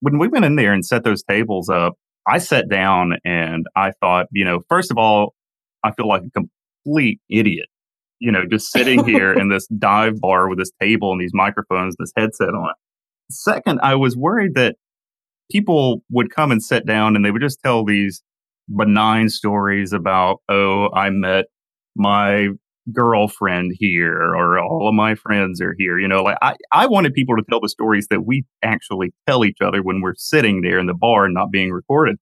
when we went in there and set those tables up, I sat down and I thought, you know, first of all, I feel like a complete idiot, you know, just sitting here in this dive bar with this table and these microphones, this headset on. Second, I was worried that people would come and sit down and they would just tell these benign stories about, oh, I met my girlfriend here or all of my friends are here. You know, like I, I wanted people to tell the stories that we actually tell each other when we're sitting there in the bar and not being recorded.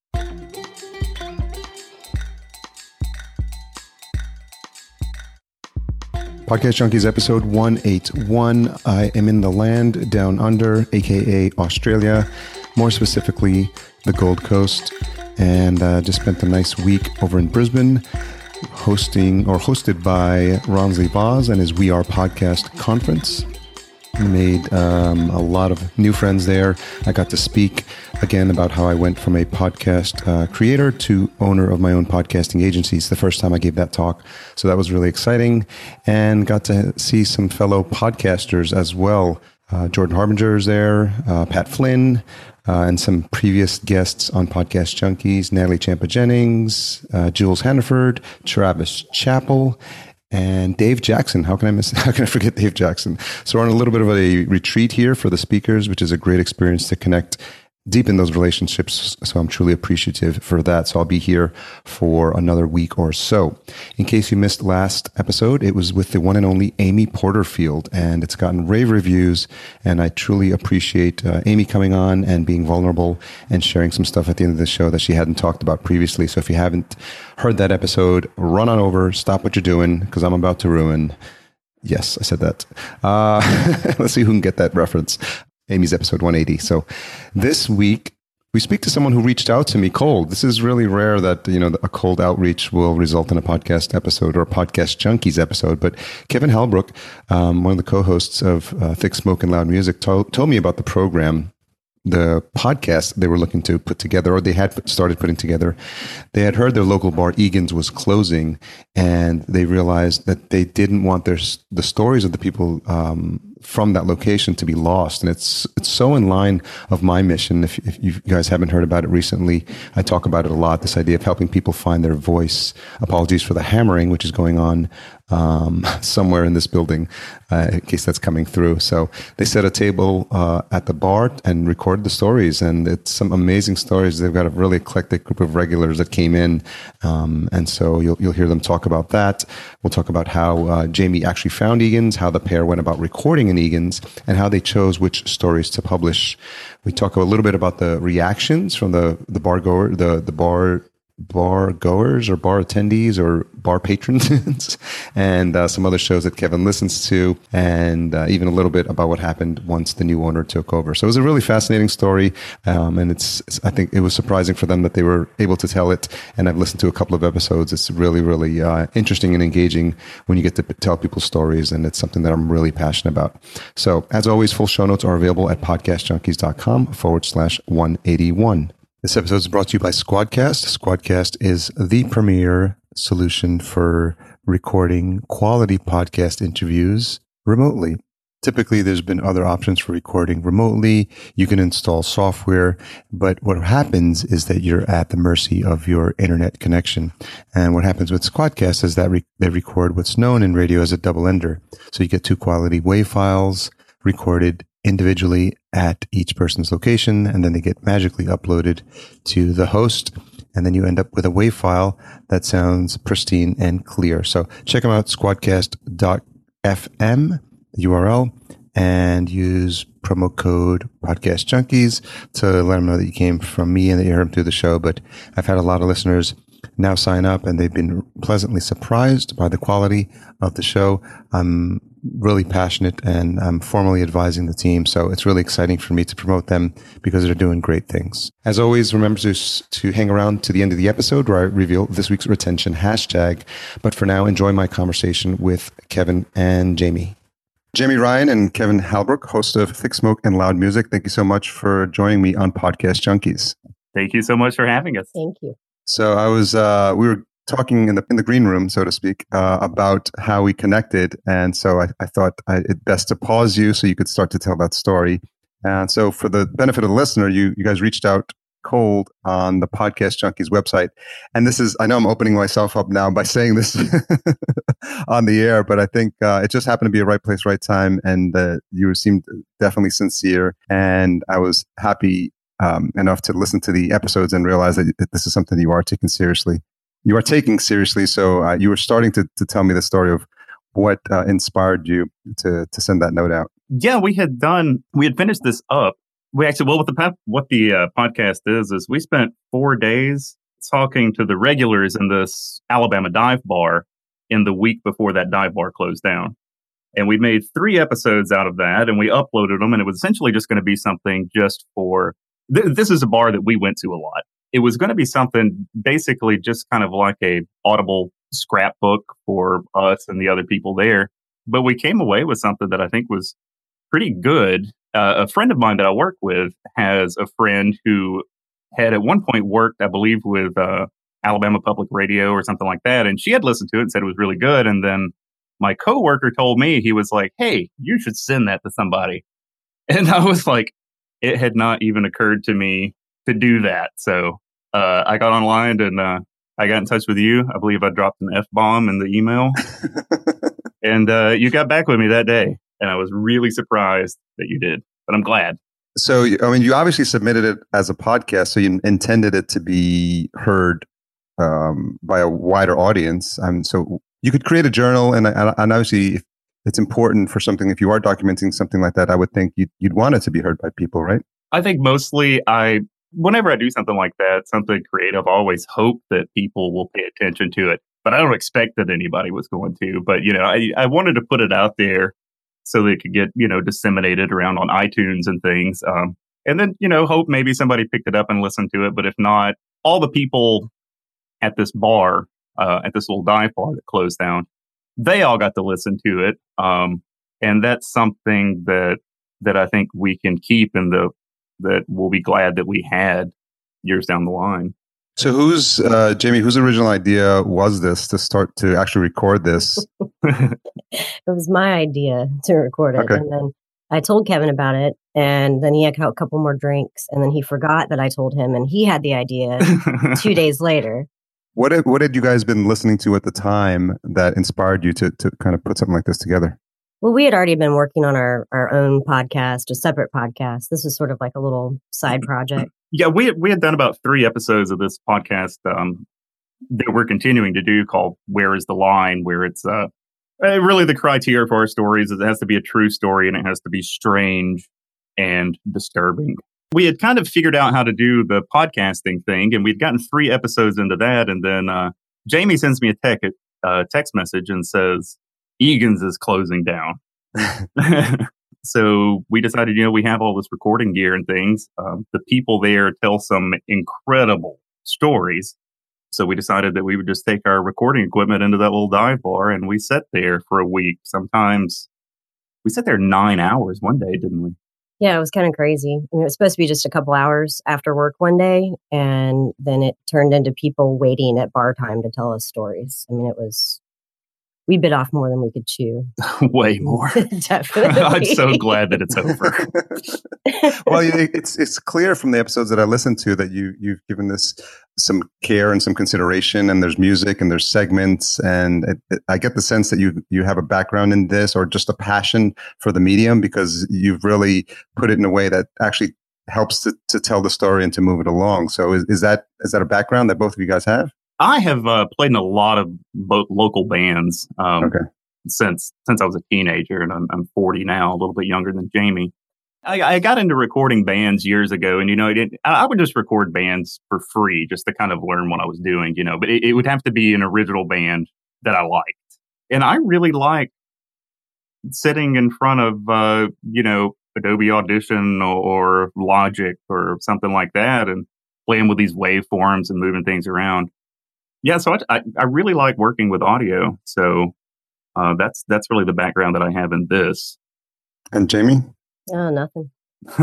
Podcast Junkies episode 181. I am in the land down under, aka Australia, more specifically the Gold Coast, and uh, just spent a nice week over in Brisbane hosting or hosted by Ronsley Vaz and his We Are podcast conference. Made um, a lot of new friends there. I got to speak again about how I went from a podcast uh, creator to owner of my own podcasting agency. It's the first time I gave that talk. So that was really exciting and got to see some fellow podcasters as well. Uh, Jordan Harbinger is there, uh, Pat Flynn, uh, and some previous guests on Podcast Junkies Natalie Champa Jennings, uh, Jules Hannaford, Travis Chappell, and Dave Jackson. How can I miss? How can I forget Dave Jackson? So we're on a little bit of a retreat here for the speakers, which is a great experience to connect deepen those relationships. So I'm truly appreciative for that. So I'll be here for another week or so. In case you missed last episode, it was with the one and only Amy Porterfield, and it's gotten rave reviews. And I truly appreciate uh, Amy coming on and being vulnerable and sharing some stuff at the end of the show that she hadn't talked about previously. So if you haven't heard that episode, run on over, stop what you're doing, because I'm about to ruin. Yes, I said that. Uh, let's see who can get that reference. Amy's episode 180. So this week, we speak to someone who reached out to me cold. This is really rare that, you know, a cold outreach will result in a podcast episode or a podcast junkies episode. But Kevin Halbrook, um, one of the co-hosts of uh, Thick Smoke and Loud Music, told, told me about the program the podcast they were looking to put together, or they had started putting together, they had heard their local bar Egan's was closing, and they realized that they didn't want their the stories of the people um, from that location to be lost. And it's it's so in line of my mission. If, if you guys haven't heard about it recently, I talk about it a lot. This idea of helping people find their voice. Apologies for the hammering, which is going on um, somewhere in this building, uh, in case that's coming through. So they set a table uh, at the bar and recorded the stories, and it's some amazing stories. They've got a really eclectic group of regulars that came in, um, and so you'll you'll hear them talk about that. We'll talk about how uh, Jamie actually found Egan's, how the pair went about recording in Egan's, and how they chose which stories to publish. We talk a little bit about the reactions from the the bar goer, the the bar bar goers or bar attendees or bar patrons and uh, some other shows that Kevin listens to and uh, even a little bit about what happened once the new owner took over. So it was a really fascinating story. Um, and it's, it's, I think it was surprising for them that they were able to tell it. And I've listened to a couple of episodes. It's really, really uh, interesting and engaging when you get to tell people's stories. And it's something that I'm really passionate about. So as always, full show notes are available at podcastjunkies.com forward slash 181. This episode is brought to you by Squadcast. Squadcast is the premier solution for recording quality podcast interviews remotely. Typically, there's been other options for recording remotely. You can install software, but what happens is that you're at the mercy of your internet connection. And what happens with Squadcast is that re- they record what's known in radio as a double ender. So you get two quality WAV files recorded individually at each person's location, and then they get magically uploaded to the host. And then you end up with a WAV file that sounds pristine and clear. So check them out, squadcast.fm, URL, and use promo code podcast junkies to let them know that you came from me and that you heard them through the show. But I've had a lot of listeners now sign up and they've been pleasantly surprised by the quality of the show. I'm really passionate and I'm formally advising the team. So it's really exciting for me to promote them because they're doing great things. As always, remember to, to hang around to the end of the episode where I reveal this week's retention hashtag. But for now, enjoy my conversation with Kevin and Jamie. Jamie Ryan and Kevin Halbrook, host of Thick Smoke and Loud Music. Thank you so much for joining me on Podcast Junkies. Thank you so much for having us. Thank you. So I was, uh, we were talking in the in the green room, so to speak, uh, about how we connected, and so I, I thought I, it best to pause you so you could start to tell that story, And so, for the benefit of the listener, you you guys reached out cold on the podcast junkies website. And this is i know i'm opening myself up now by saying this on the air but i think uh, it just happened to be a right place right time and uh, you seemed definitely sincere. And i was happy um, enough to listen to the episodes and realize that this is something you are taking seriously you are taking seriously so uh, you were starting to, to tell me the story of what uh, inspired you to to send that note out yeah we had done we had finished this up we actually well what the what the uh, podcast is is we spent four days talking to the regulars in this Alabama dive bar in the week before that dive bar closed down. And we made three episodes out of that and we uploaded them. And it was essentially just going to be something just for th- this is a bar that we went to a lot. It was going to be something basically just kind of like a audible scrapbook for us and the other people there. But we came away with something that I think was pretty good uh, a friend of mine that I work with has a friend who had at one point worked, I believe, with uh, Alabama Public Radio or something like that, and she had listened to it and said it was really good. And then my coworker told me he was like, "Hey, you should send that to somebody," and I was like, it had not even occurred to me to do that. So uh, I got online and uh, I got in touch with you. I believe I dropped an f bomb in the email, and uh, you got back with me that day and I was really surprised that you did. But I'm glad. So, I mean, you obviously submitted it as a podcast, so you intended it to be heard um, by a wider audience. Um, so you could create a journal, and and obviously, it's important for something. If you are documenting something like that, I would think you'd you'd want it to be heard by people, right? I think mostly I. Whenever I do something like that, something creative, I always hope that people will pay attention to it. But I don't expect that anybody was going to. But you know, I, I wanted to put it out there so they could get you know disseminated around on iTunes and things. Um, and then you know hope maybe somebody picked it up and listened to it. But if not, all the people at this bar, uh, at this little dive bar that closed down, they all got to listen to it. Um, and that's something that that I think we can keep and the that we'll be glad that we had years down the line. So, whose uh, Jamie? Whose original idea was this to start to actually record this? it was my idea to record it, okay. and then I told Kevin about it, and then he had a couple more drinks, and then he forgot that I told him, and he had the idea two days later. What had, what had you guys been listening to at the time that inspired you to to kind of put something like this together? Well, we had already been working on our our own podcast, a separate podcast. This was sort of like a little side project yeah, we we had done about three episodes of this podcast um, that we're continuing to do called "Where Is the Line," where it's uh, uh, really the criteria for our stories is it has to be a true story and it has to be strange and disturbing. We had kind of figured out how to do the podcasting thing, and we'd gotten three episodes into that, and then uh, Jamie sends me a tech, uh, text message and says Egan's is closing down. so we decided, you know, we have all this recording gear and things. Um, the people there tell some incredible stories. So we decided that we would just take our recording equipment into that little dive bar and we sat there for a week. Sometimes we sat there nine hours one day, didn't we? Yeah, it was kind of crazy. I mean, it was supposed to be just a couple hours after work one day, and then it turned into people waiting at bar time to tell us stories. I mean, it was we bit off more than we could chew. Way more. Definitely. I'm so glad that it's over. well, it's it's clear from the episodes that I listened to that you you've given this some care and some consideration, and there's music and there's segments, and it, it, I get the sense that you you have a background in this or just a passion for the medium because you've really put it in a way that actually helps to, to tell the story and to move it along. So is, is that is that a background that both of you guys have? I have uh, played in a lot of bo- local bands um, okay. since since I was a teenager, and I'm, I'm 40 now, a little bit younger than Jamie. I, I got into recording bands years ago, and you know, it, I would just record bands for free just to kind of learn what I was doing, you know. But it, it would have to be an original band that I liked, and I really like sitting in front of uh, you know Adobe Audition or, or Logic or something like that, and playing with these waveforms and moving things around yeah, so I, I, really like working with audio. So uh, that's that's really the background that I have in this. And Jamie? Oh, nothing.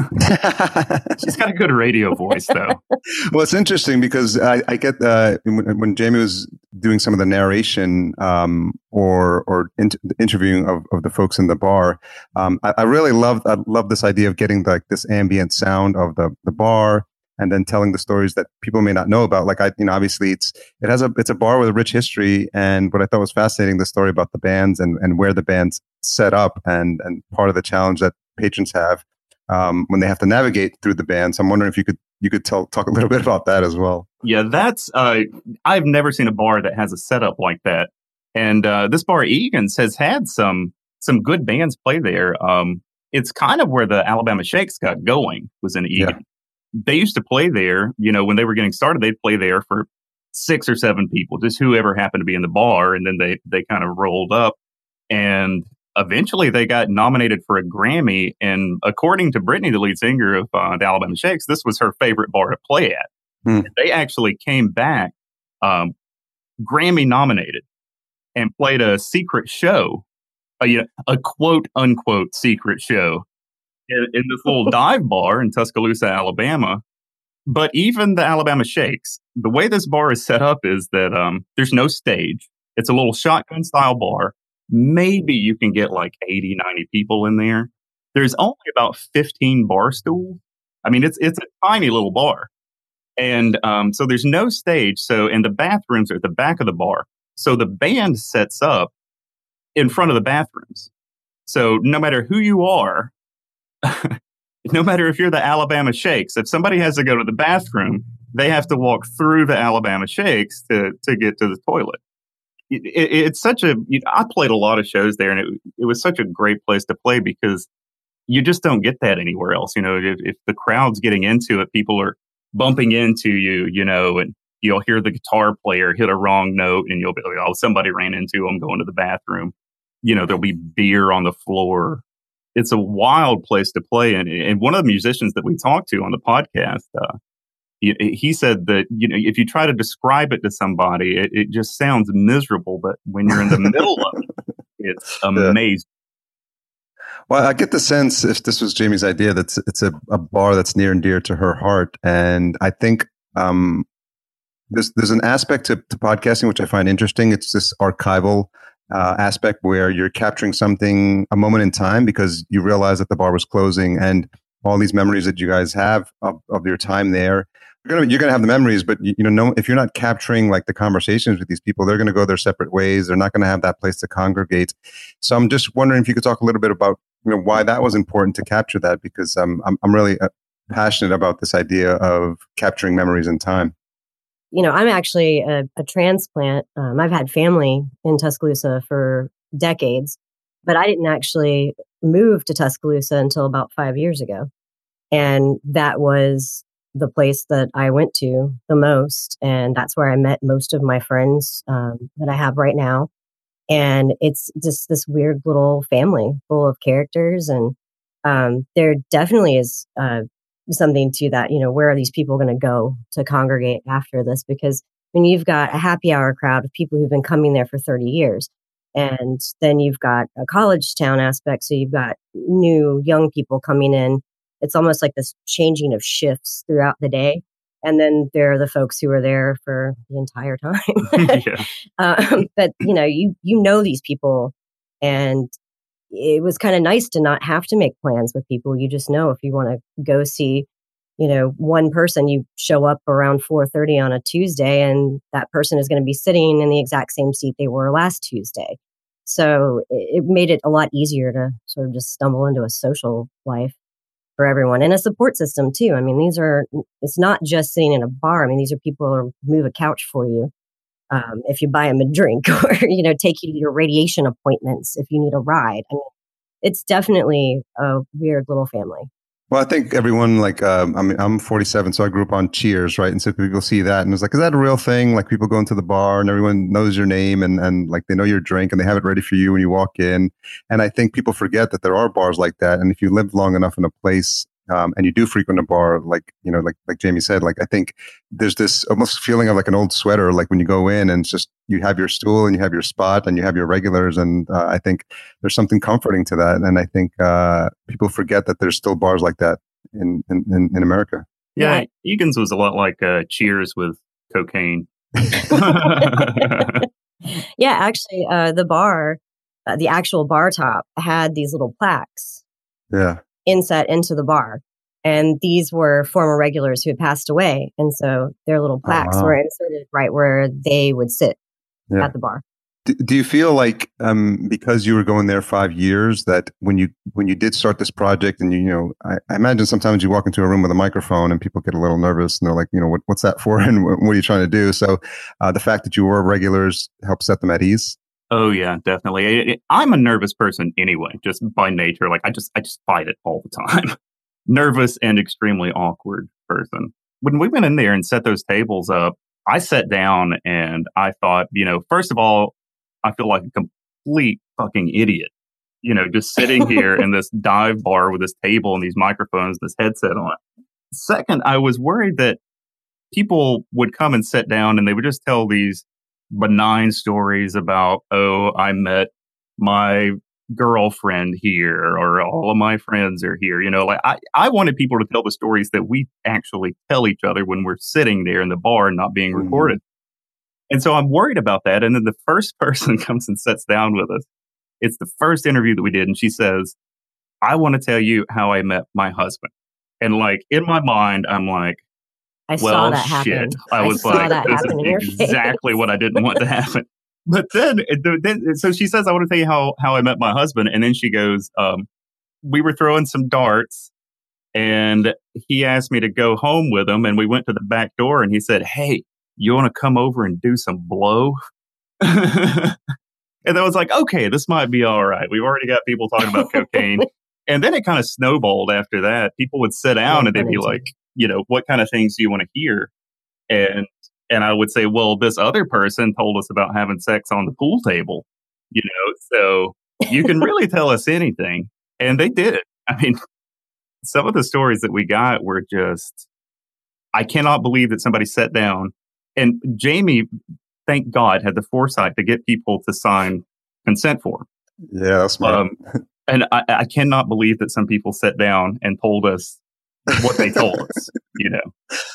She's got a good radio voice, though. well, it's interesting because I, I get uh, when, when, Jamie was doing some of the narration um, or or in- interviewing of, of the folks in the bar. Um, I, I, really love I love this idea of getting like this ambient sound of the the bar and then telling the stories that people may not know about. Like I, you know, obviously it's it has a it's a bar with a rich history, and what I thought was fascinating the story about the bands and and where the bands set up and and part of the challenge that patrons have um, when they have to navigate through the bands. I'm wondering if you could you could tell, talk a little bit about that as well. Yeah, that's uh, I've never seen a bar that has a setup like that, and uh, this bar Egan's has had some some good bands play there. Um, it's kind of where the Alabama Shakes got going was in Egan. Yeah. They used to play there, you know, when they were getting started, they'd play there for six or seven people, just whoever happened to be in the bar, and then they they kind of rolled up. And eventually they got nominated for a Grammy. And according to Brittany, the lead singer of uh, the Alabama Shakes, this was her favorite bar to play at. Hmm. They actually came back um, Grammy nominated and played a secret show, a, you know, a quote unquote secret show in, in this little dive bar in Tuscaloosa, Alabama. But even the Alabama Shakes, the way this bar is set up is that um, there's no stage. It's a little shotgun style bar maybe you can get like 80, 90 people in there. There's only about 15 bar stools. I mean, it's, it's a tiny little bar. And um, so there's no stage. So, and the bathrooms are at the back of the bar. So the band sets up in front of the bathrooms. So no matter who you are, no matter if you're the Alabama Shakes, if somebody has to go to the bathroom, they have to walk through the Alabama Shakes to, to get to the toilet it, it's such a. You I played a lot of shows there, and it it was such a great place to play because you just don't get that anywhere else. You know, if, if the crowd's getting into it, people are bumping into you. You know, and you'll hear the guitar player hit a wrong note, and you'll be like, "Oh, somebody ran into him going to the bathroom." You know, there'll be beer on the floor. It's a wild place to play, and and one of the musicians that we talked to on the podcast, uh, he, said that you know if you try to describe it to somebody, it, it just sounds miserable. But when you're in the middle of it, it's amazing. Well, I get the sense if this was Jamie's idea that it's a, a bar that's near and dear to her heart, and I think um, there's there's an aspect to, to podcasting which I find interesting. It's this archival uh, aspect where you're capturing something a moment in time because you realize that the bar was closing and all these memories that you guys have of, of your time there you're gonna you're gonna have the memories, but you, you know, no, if you're not capturing like the conversations with these people, they're gonna go their separate ways. They're not gonna have that place to congregate. So I'm just wondering if you could talk a little bit about you know why that was important to capture that because um, I'm I'm really uh, passionate about this idea of capturing memories in time. You know, I'm actually a, a transplant. Um, I've had family in Tuscaloosa for decades, but I didn't actually move to Tuscaloosa until about five years ago. And that was the place that I went to the most. And that's where I met most of my friends um, that I have right now. And it's just this weird little family full of characters. And um, there definitely is uh, something to that. You know, where are these people going to go to congregate after this? Because when you've got a happy hour crowd of people who've been coming there for 30 years, and then you've got a college town aspect. So you've got new young people coming in it's almost like this changing of shifts throughout the day. And then there are the folks who are there for the entire time. um, but you know, you you know these people, and it was kind of nice to not have to make plans with people. You just know if you want to go see, you know, one person, you show up around four thirty on a Tuesday, and that person is going to be sitting in the exact same seat they were last Tuesday. So it made it a lot easier to sort of just stumble into a social life for everyone and a support system too. I mean, these are, it's not just sitting in a bar. I mean, these are people who move a couch for you. Um, if you buy them a drink or, you know, take you to your radiation appointments if you need a ride. I mean, it's definitely a weird little family. Well, I think everyone like um, I mean I'm 47, so I grew up on Cheers, right? And so people see that and it's like, is that a real thing? Like people go into the bar and everyone knows your name and and like they know your drink and they have it ready for you when you walk in. And I think people forget that there are bars like that. And if you live long enough in a place um, and you do frequent a bar, like you know, like like Jamie said, like I think there's this almost feeling of like an old sweater, like when you go in and it's just you have your stool and you have your spot and you have your regulars, and uh, I think there's something comforting to that, and I think uh, people forget that there's still bars like that in in, in, in America. Yeah, Egan's was a lot like uh, Cheers with cocaine. yeah, actually, uh, the bar, uh, the actual bar top had these little plaques. Yeah. Inset into the bar. And these were former regulars who had passed away. And so their little Oh, plaques wow. were inserted right where they would sit Yeah. at the bar. Do, do you feel like um, because you were going there five years that when you when you did start this project and you you know I, I imagine sometimes you walk into a room with a microphone and people get a little nervous and they're like you know what, what's that for and what, what are you trying to do so uh, the fact that you were regulars helped set them at ease Oh yeah, definitely. I- I- I'm a nervous person anyway, just by nature. Like I just I just fight it all the time. nervous and extremely awkward person. When we went in there and set those tables up, I sat down and I thought, you know, first of all, I feel like a complete fucking idiot. You know, just sitting here in this dive bar with this table and these microphones, this headset on. Second, I was worried that people would come and sit down and they would just tell these benign stories about, oh, I met my girlfriend here or all of my friends are here. You know, like I, I wanted people to tell the stories that we actually tell each other when we're sitting there in the bar and not being Mhm. recorded. And so I'm worried about that. And then the first person comes and sits down with us. It's the first interview that we did. And she says, I want to tell you how I met my husband. And like in my mind, I'm like, I well, saw that shit. happen. I was like, that this happen in your is exactly what I didn't want to happen. But then, then, so she says, I want to tell you how, how I met my husband. And then she goes, um, we were throwing some darts and he asked me to go home with him. And we went to the back door and he said, Hey, you want to come over and do some blow? and I was like, okay, this might be all right. We've already got people talking about cocaine. And then it kind of snowballed after that. People would sit down and they'd be like, you know, what kind of things do you want to hear? And and I would say, well, this other person told us about having sex on the pool table, you know, so you can really tell us anything. And they did. I mean, some of the stories that we got were just, I cannot believe that somebody sat down and Jamie, thank God, had the foresight to get people to sign consent form. yeah that's smart Um, and I, I cannot believe that some people sat down and told us what they told us, you know.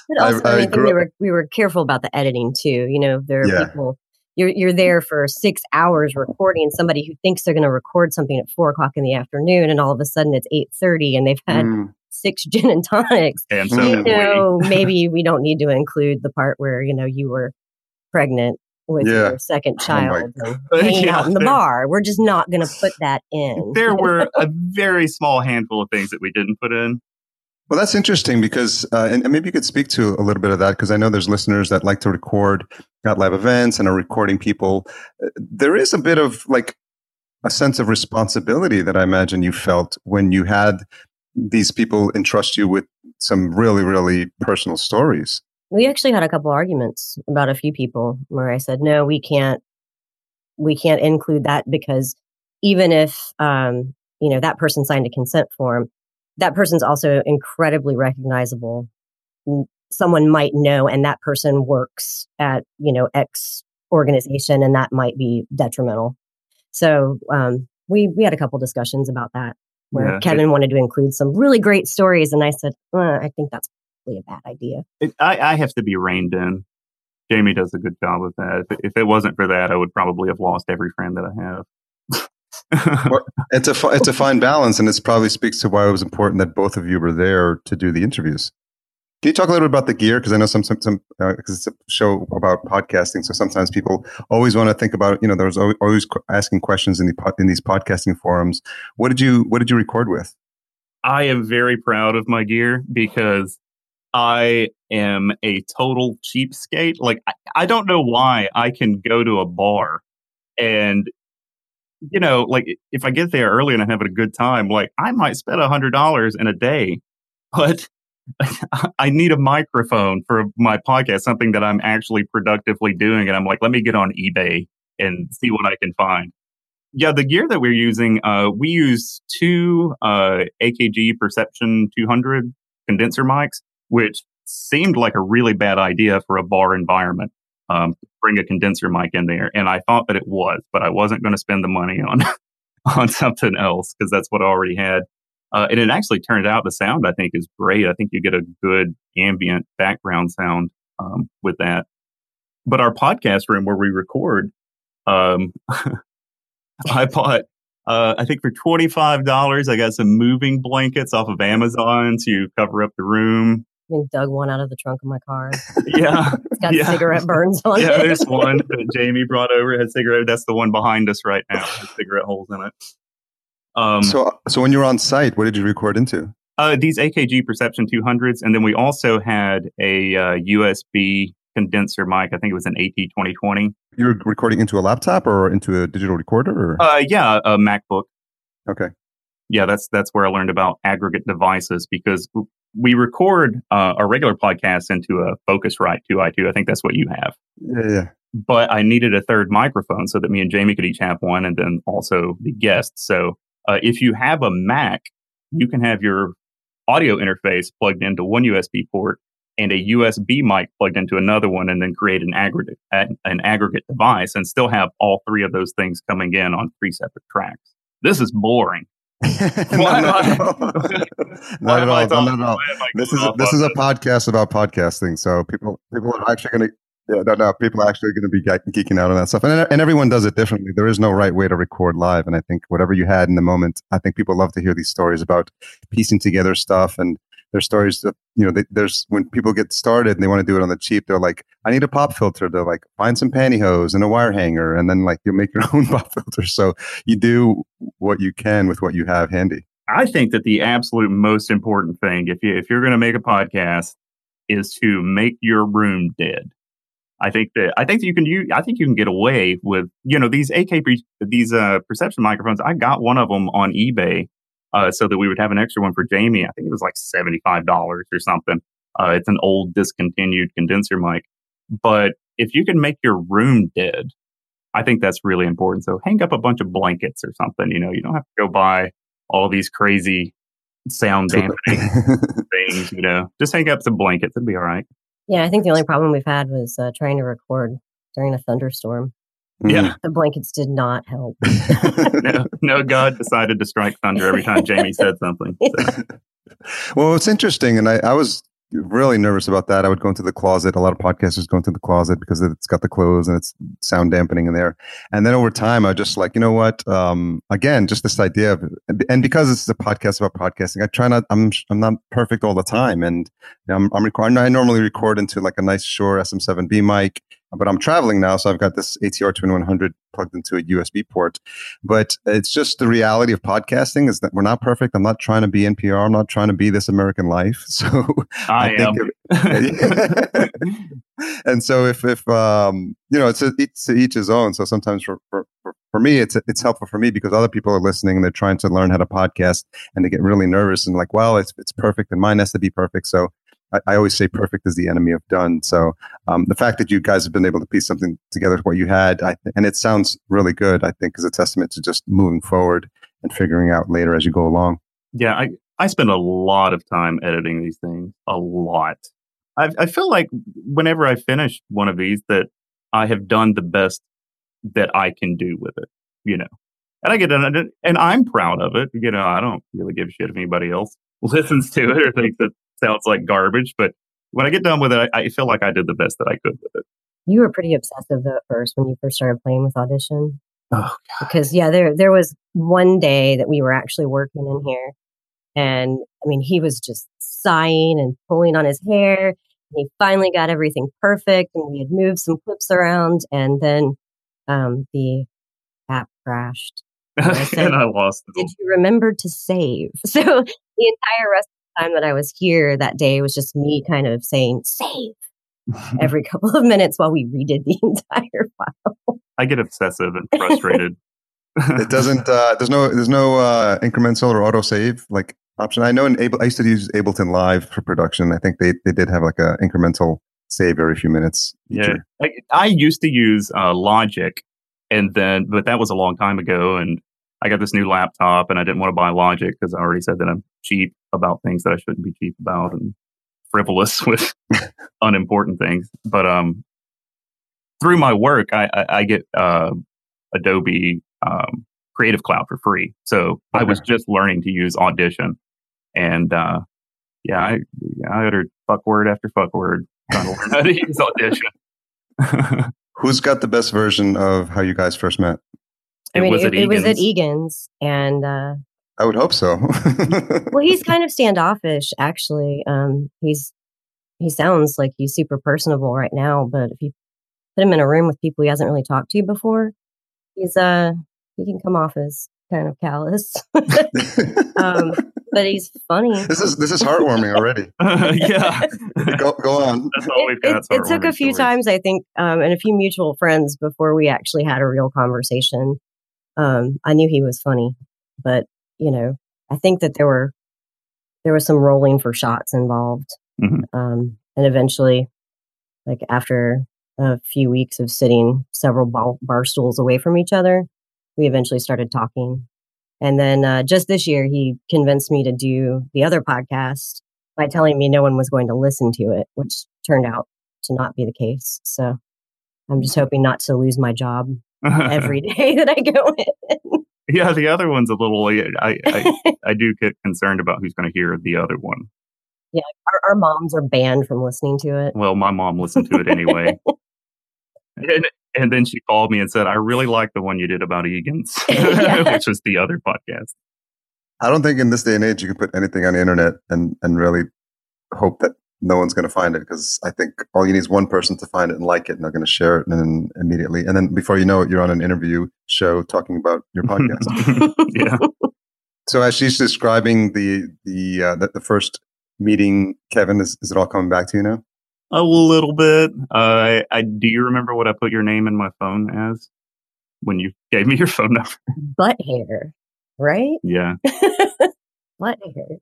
But I- also, I, I mean, I think we were we were careful about the editing too. You know, there are Yeah. people you're you're there for six hours recording somebody who thinks they're going to record something at four o'clock in the afternoon, and all of a sudden it's eight thirty, and they've had Mm, six gin and tonics. And so You You we. know, maybe we don't need to include the part where you know you were pregnant with Yeah. your second Oh child and hanging Yeah, out in the there- bar. We're just not going to put that in. There were a very small handful of things that we didn't put in. Well, that's interesting because, uh, and, and maybe you could speak to a little bit of that because I know there's listeners that like to record at live events and are recording people. Uh, There is a bit of like a sense of responsibility that I imagine you felt when you had these people entrust you with some really, really personal stories. we actually had a couple arguments about a few people where I said, no, we can't, we can't include that because even if, um, you know, that person signed a consent form, that person's also incredibly recognizable. Someone might know, and that person works at, you know, X organization, and that might be detrimental. So, um, we, we had a couple discussions about that where Yeah, it- Kevin wanted to include some really great stories. And I said, uh, I think that's probably a bad idea. It, I, I have to be reined in. Jamie does a good job with that. If, if it wasn't for that, I would probably have lost every friend that I have. Well, It's a fi- it's a fine balance, and it probably speaks to why it was important that both of you were there to do the interviews. Can you talk a little bit about the gear? Because I know some some some uh, because it's a show about podcasting, so sometimes people always want to think about you know there's always, always asking questions in the pod, in these podcasting forums. What did you what did you record with? I am very proud of my gear because I am a total cheapskate. Like, I, I don't know why I can go to a bar and, you know, like if I get there early and I'm having a good time, like I might spend a hundred dollars in a day, but I need a microphone for my podcast, something that I'm actually productively doing. And I'm like, let me get on eBay and see what I can find. Yeah, the gear that we're using, uh, we use two uh, AKG Perception 200 condenser mics, which seemed like a really bad idea for a bar environment. Um, bring a condenser mic in there, and I thought that it was, but I wasn't going to spend the money on on something else because that's what I already had. Uh, and it actually turned out the sound I think is great. I think you get a good ambient background sound um, with that. but our podcast room where we record, um, I bought. Uh, I think for twenty five dollars, I got some moving blankets off of Amazon to cover up the room. I dug one out of the trunk of my car. Yeah, It's got Yeah. cigarette burns on yeah. it. Yeah, there's one that Jamie brought over. It had cigarette. That's the one behind us right now. Has cigarette holes in it. Um, So, so when you were on site, what did you record into? Uh, these AKG Perception 200s, and then we also had a uh, USB condenser mic. I think it was an AT2020. You were recording into a laptop or into a digital recorder? Or? Uh, yeah, a MacBook. okay. Yeah, that's that's where I learned about aggregate devices because we record uh, our regular podcast into a Focusrite 2i2. I think that's what you have. Yeah, yeah. But I needed a third microphone so that me and Jamie could each have one, and then also the guests. So uh, if you have a Mac, you can have your audio interface plugged into one USB port and a USB mic plugged into another one, and then create an aggregate an aggregate device, and still have all three of those things coming in on three separate tracks. This is boring. Not, Why not am at all. Not at all. Not at all. why am I This is this is a podcast about podcasting, so people people are actually going to yeah no no people are actually going to be ge- geeking out on that stuff, and and everyone does it differently. There is no right way to record live, and I think whatever you had in the moment, I think people love to hear these stories about piecing together stuff and. There's stories that you know. They, there's when people get started and they want to do it on the cheap. They're like, "I need a pop filter." They're like, "Find some pantyhose and a wire hanger," and then like you make your own pop filter. So you do what you can with what you have handy. I think that the absolute most important thing, if you if you're going to make a podcast, is to make your room dead. I think that I think that you can use, I think you can get away with you know these AK these uh, perception microphones. I got one of them on eBay uh, so that we would have an extra one for Jamie. I think it was like seventy five dollars or something. Uh, it's an old discontinued condenser mic, but if you can make your room dead, I think that's really important. So hang up a bunch of blankets or something. You know, you don't have to go buy all these crazy sound dampening things. You know, just hang up some blankets; it'll be all right. Yeah, I think the only problem we've had was uh, trying to record during a thunderstorm. Yeah. The blankets did not help. no, no, God decided to strike thunder every time Jamie said something. So, well, it's interesting, and I, I was really nervous about that. I would go into the closet. A lot of podcasters go into the closet because it's got the clothes and it's sound dampening in there. And then over time, I just like, you know what? Um, again, just this idea of, and because this is a podcast about podcasting, I try not. I'm I'm not perfect all the time, and I'm I'm recording. I normally record into like a nice Shure SM7B mic. But I'm traveling now, so I've got this ATR 2100 plugged into a USB port. But it's just the reality of podcasting is that we're not perfect. I'm not trying to be NPR. I'm not trying to be this American life. So I, am. if- and so if if um you know it's a, it's to each his own. So sometimes for for, for, for me it's it's helpful for me because other people are listening and they're trying to learn how to podcast and they get really nervous and like well it's it's perfect and mine has to be perfect. So I, always say perfect is the enemy of done. So um, the fact that you guys have been able to piece something together with what you had, th- and it sounds really good. I think is a testament to just moving forward and figuring out later as you go along. yeah, I, I spend a lot of time editing these things. A lot. I, I feel like whenever I finish one of these, that I have done the best that I can do with it. You know, and I get done, and I'm proud of it. You know, I don't really give a shit if anybody else listens to it or thinks it sounds like garbage. But when I get done with it, I, I feel like I did the best that I could with it. You were pretty obsessive though at first when you first started playing with Audition. Oh, because yeah, there there was one day that we were actually working in here, and I mean he was just sighing and pulling on his hair. And he finally got everything perfect, and we had moved some clips around, and then um, the app crashed. I said, and I lost it. Did you remember to save? So the entire rest time that I was here that day was just me kind of saying save every couple of minutes while we redid the entire file. I get obsessive and frustrated. it doesn't. Uh, there's no. There's no uh, incremental or auto save like option. I know in Able, I used to use Ableton Live for production. I think they they did have like a incremental save every few minutes. Yeah. I, I used to use uh, Logic, and then but that was a long time ago, and I got this new laptop, and I didn't want to buy Logic because I already said that I'm cheap about things that I shouldn't be cheap about, and frivolous with unimportant things. But um, through my work, I I, I get uh, Adobe um, Creative Cloud for free, so I was just learning to use Audition, and uh, yeah, I yeah, I uttered fuck word after fuck word trying to learn how to use Audition. Who's got the best version of how you guys first met? I mean, was it, at it was at Egan's. Egan's, and uh, I would hope so. well, he's kind of standoffish, actually. Um, he's he sounds like he's super personable right now, but if you put him in a room with people he hasn't really talked to before, he's uh he can come off as kind of callous. um, but he's funny. this is this is heartwarming already. yeah. Go, go on. That's all It, we've got. it, it took a few stories. times, I think, um, and a few mutual friends before we actually had a real conversation. Um, I knew he was funny, but you know, I think that there were there was some rolling for shots involved, Mhm. um, and eventually, like after a few weeks of sitting several bar, bar stools away from each other, we eventually started talking. And then uh, just this year, he convinced me to do the other podcast by telling me no one was going to listen to it, which turned out to not be the case. So I'm just hoping not to lose my job every day that I go in. yeah, the other one's a little. I I, I do get concerned about who's going to hear the other one. our, our moms are banned from listening to it. Well, my mom listened to it anyway. and, and then she called me and said, I really like the one you did about Egan's, which was the other podcast. I don't think in this day and age you can put anything on the internet and and really hope that no one's going to find it because I think all you need is one person to find it and like it and they're going to share it and then immediately and then before you know it you're on an interview show talking about your podcast. yeah. so as she's describing the the uh, the, the first meeting, Kevin, is, is it all coming back to you now? A little bit. Uh, I, I do you remember what I put your name in my phone as when you gave me your phone number? Butt hair, right? Yeah, Butt hair.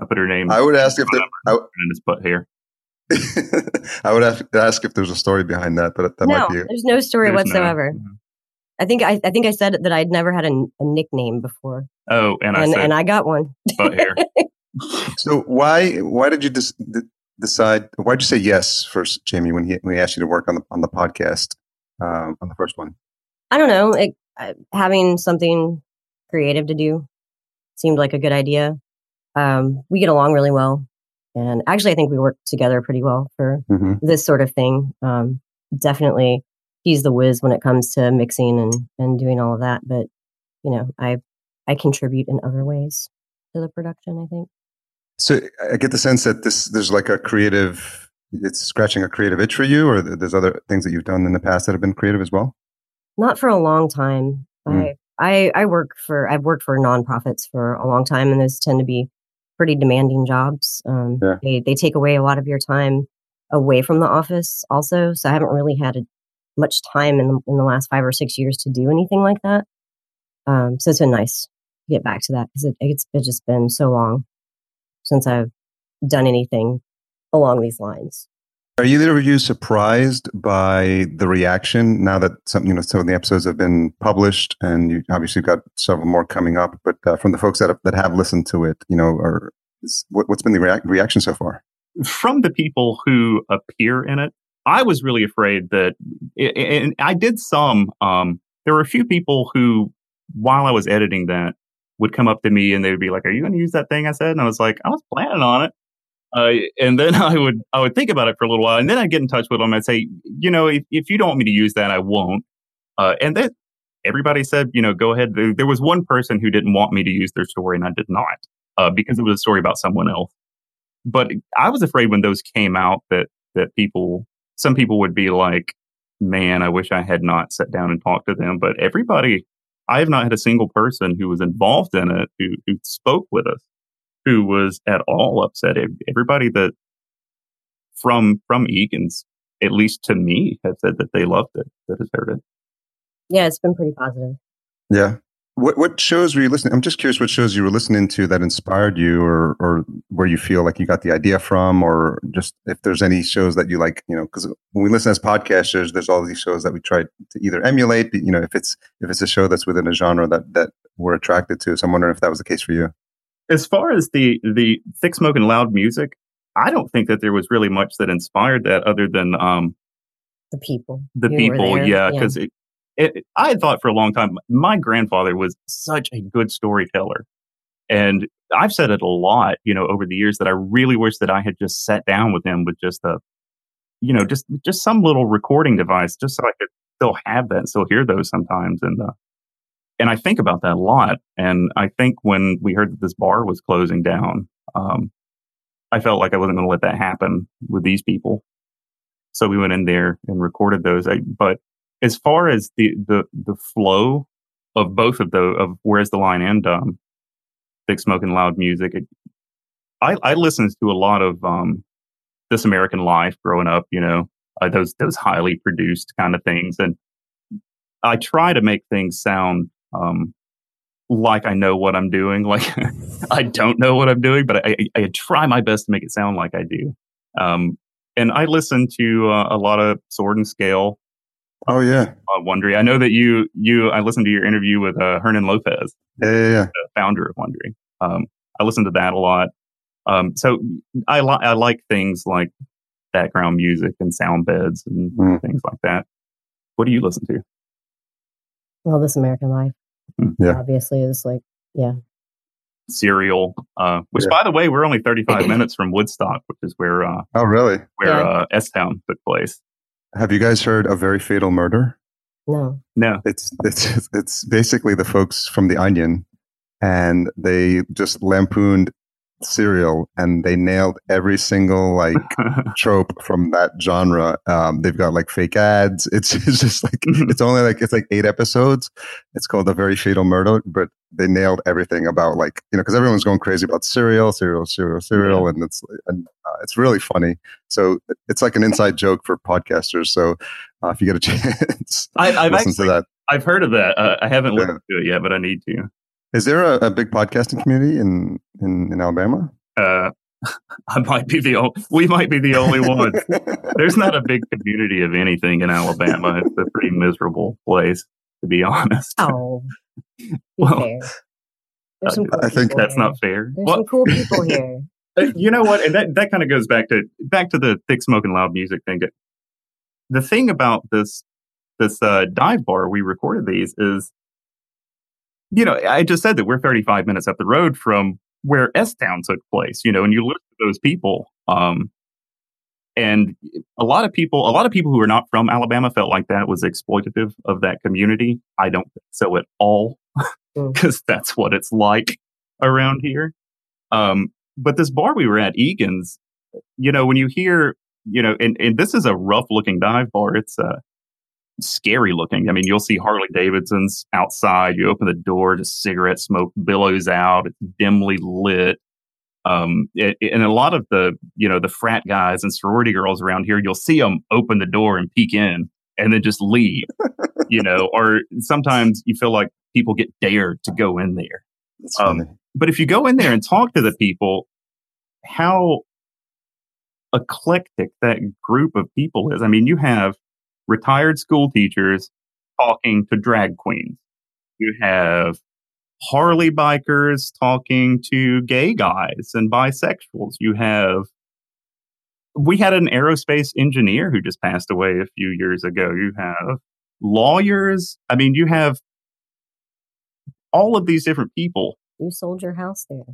I put her name I would ask if there, I, in his butt hair. I would ask, ask if there's a story behind that, but that no, might be there's no story There's no- whatsoever. I think I, I think I said that I'd never had a, a nickname before, Oh, and I and, said and I got one. butt hair. So why why did you dis- d- decide? Why did you say yes first, Jamie, when he when he asked you to work on the on the podcast um, on the first one? I don't know. It, uh, having something creative to do seemed like a good idea. Um, we get along really well, and actually, I think we work together pretty well for Mm-hmm. this sort of thing. Um, definitely, he's the whiz when it comes to mixing and and doing all of that. But you know, I I contribute in other ways to the production. I think. So I get the sense that this there's like a creative. It's scratching a creative itch for you, or there's other things that you've done in the past that have been creative as well. not for a long time. Mm. I, I I work for I've worked for nonprofits for a long time, and those tend to be pretty demanding jobs. Um, Yeah. They they take away a lot of your time away from the office, also. So I haven't really had a, much time in the, in the last five or six years to do anything like that. Um, so it's been nice to get back to that because it, it's, it's just been so long since I've done anything along these lines. Are either of you surprised by the reaction now that some you know some of the episodes have been published and you obviously got several more coming up? But uh, from the folks that have, that have listened to it, you know, what, what's been the rea- reaction so far? from the people who appear in it, I was really afraid that, and I did some. Um, there were a few people who, while I was editing that, would come up to me and they would be like, "Are you going to use that thing I said?" And I was like, "I was planning on it." Uh, and then I would I would think about it for a little while, and then I'd get in touch with them. I'd say, "You know, if, if you don't want me to use that, I won't." Uh, and then everybody said, "You know, go ahead." There, there was one person who didn't want me to use their story, and I did not uh, because it was a story about someone else but I was afraid when those came out that that people, some people would be like, "Man, I wish I had not sat down and talked to them." But everybody, I have not had a single person who was involved in it who who spoke with us, who was at all upset. Everybody that from from Egan's, at least to me, have said that they loved it, that has heard it. Yeah, it's been pretty positive. Yeah. What what shows were you listening? I'm just curious what shows you were listening to that inspired you, or or where you feel like you got the idea from, or just if there's any shows that you like, you know, because when we listen as podcasters, there's all these shows that we try to either emulate, but, you know, if it's if it's a show that's within a genre that that we're attracted to. So I'm wondering if that was the case for you. As far as the the thick smoke and loud music, I don't think that there was really much that inspired that other than um, The people, the people yeah because it, it, i had thought for a long time my grandfather was such a good storyteller. And i've said it a lot you know over the years that i really wish that i had just sat down with him with just a you know, just just some little recording device, just so I could still have that and still hear those sometimes. And uh, and I think about that a lot. And I think when we heard that this bar was closing down, um, I felt like I wasn't going to let that happen with these people. So we went in there and recorded those. I, but as far as the, the, the flow of both of those, of Where's the Line and um, Thick Smoke and Loud Music, it, I, I listened to a lot of um, This American Life growing up, you know, uh, those, those highly produced kind of things. And I try to make things sound um, like I know what I'm doing. Like I don't know what I'm doing, but I, I, I, try my best to make it sound like I do. Um, and I listen to uh, a lot of Sword and Scale. Oh yeah, uh, Wondery. I know that you you. I listened to your interview with uh, Hernan Lopez, yeah, yeah, yeah. the founder of Wondery. Um, I listened to that a lot. Um, so I li- I like things like background music and sound beds and mm. things like that. What do you listen to? Well, This American Life. Yeah. Obviously, is like yeah. Serial, uh, which yeah. by the way, we're only 35 minutes from Woodstock, which is where uh, oh really where yeah. uh, S Town took place. Have you guys heard a very fatal murder? No, no. It's it's it's basically the folks from the Onion, and they just lampooned serial and they nailed every single like trope from that genre. Um, they've got like fake ads. It's, it's just like mm-hmm. it's only like it's like eight episodes. It's called a very fatal murder but they nailed everything about like you know because everyone's going crazy about serial serial serial serial yeah. and it's and uh, it's really funny. So it's like an inside joke for podcasters so uh, if you get a chance I, have listen actually, to that. I've heard of that. Uh, i haven't yeah. listened to it yet but i need to is there a, a big podcasting community in in, in Alabama? Uh, I might be the only. We might be the only one. There's not a big community of anything in Alabama. It's a pretty miserable place, to be honest. Oh, well, fair. There's some cool I think that's here. not fair. There's well, some cool people here. Uh, you know what? And that, that kind of goes back to back to the thick smoke and loud music thing. The thing about this this uh, dive bar we recorded these is you know, I just said that we're 35 minutes up the road from where S Town took place, you know, and you look at those people. Um, and a lot of people, a lot of people who are not from Alabama felt like that was exploitative of that community. I don't think so at all, because mm. that's what it's like around here. Um, but this bar we were at, Egan's, you know, when you hear, you know, and, and this is a rough looking dive bar. It's, uh, scary looking. I mean, you'll see Harley Davidsons outside. You open the door, just cigarette smoke billows out. It's dimly lit. Um, it, and a lot of the, you know, the frat guys and sorority girls around here, you'll see them open the door and peek in and then just leave, you know, or sometimes you feel like people get dared to go in there. Um, but if you go in there and talk to the people, how eclectic that group of people is. I mean, you have retired school teachers talking to drag queens. You have Harley bikers talking to gay guys and bisexuals. You have we had an aerospace engineer who just passed away a few years ago. You have lawyers. I mean, you have all of these different people. You sold your house there.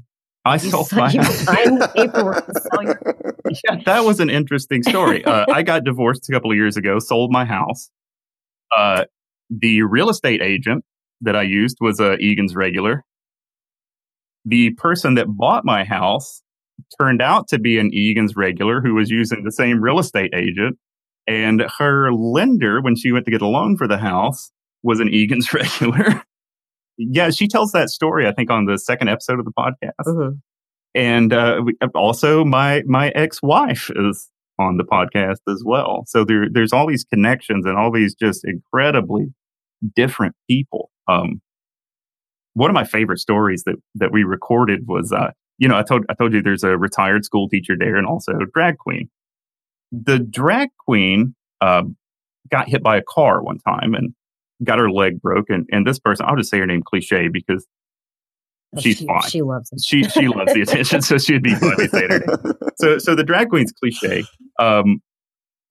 I sold my house. yeah, that was an interesting story. Uh, I got divorced a couple of years ago, sold my house. Uh, the real estate agent that I used was a Egan's regular. The person that bought my house turned out to be an Egan's regular who was using the same real estate agent. And her lender, when she went to get a loan for the house, was an Egan's regular. yeah, she tells that story, I think, on the second episode of the podcast. Mm-hmm and uh, we, also my my ex wife is on the podcast as well. So there there's all these connections and all these just incredibly different people. Um, one of my favorite stories that that we recorded was, uh, you know, I told I told you there's a retired school teacher there and also drag queen. The drag queen uh, got hit by a car one time and got her leg broken. And this person, I'll just say her name cliche because Oh, she's she, fine. She loves it. She she loves the attention, so she'd be to say. So so the drag queen's cliche. Um,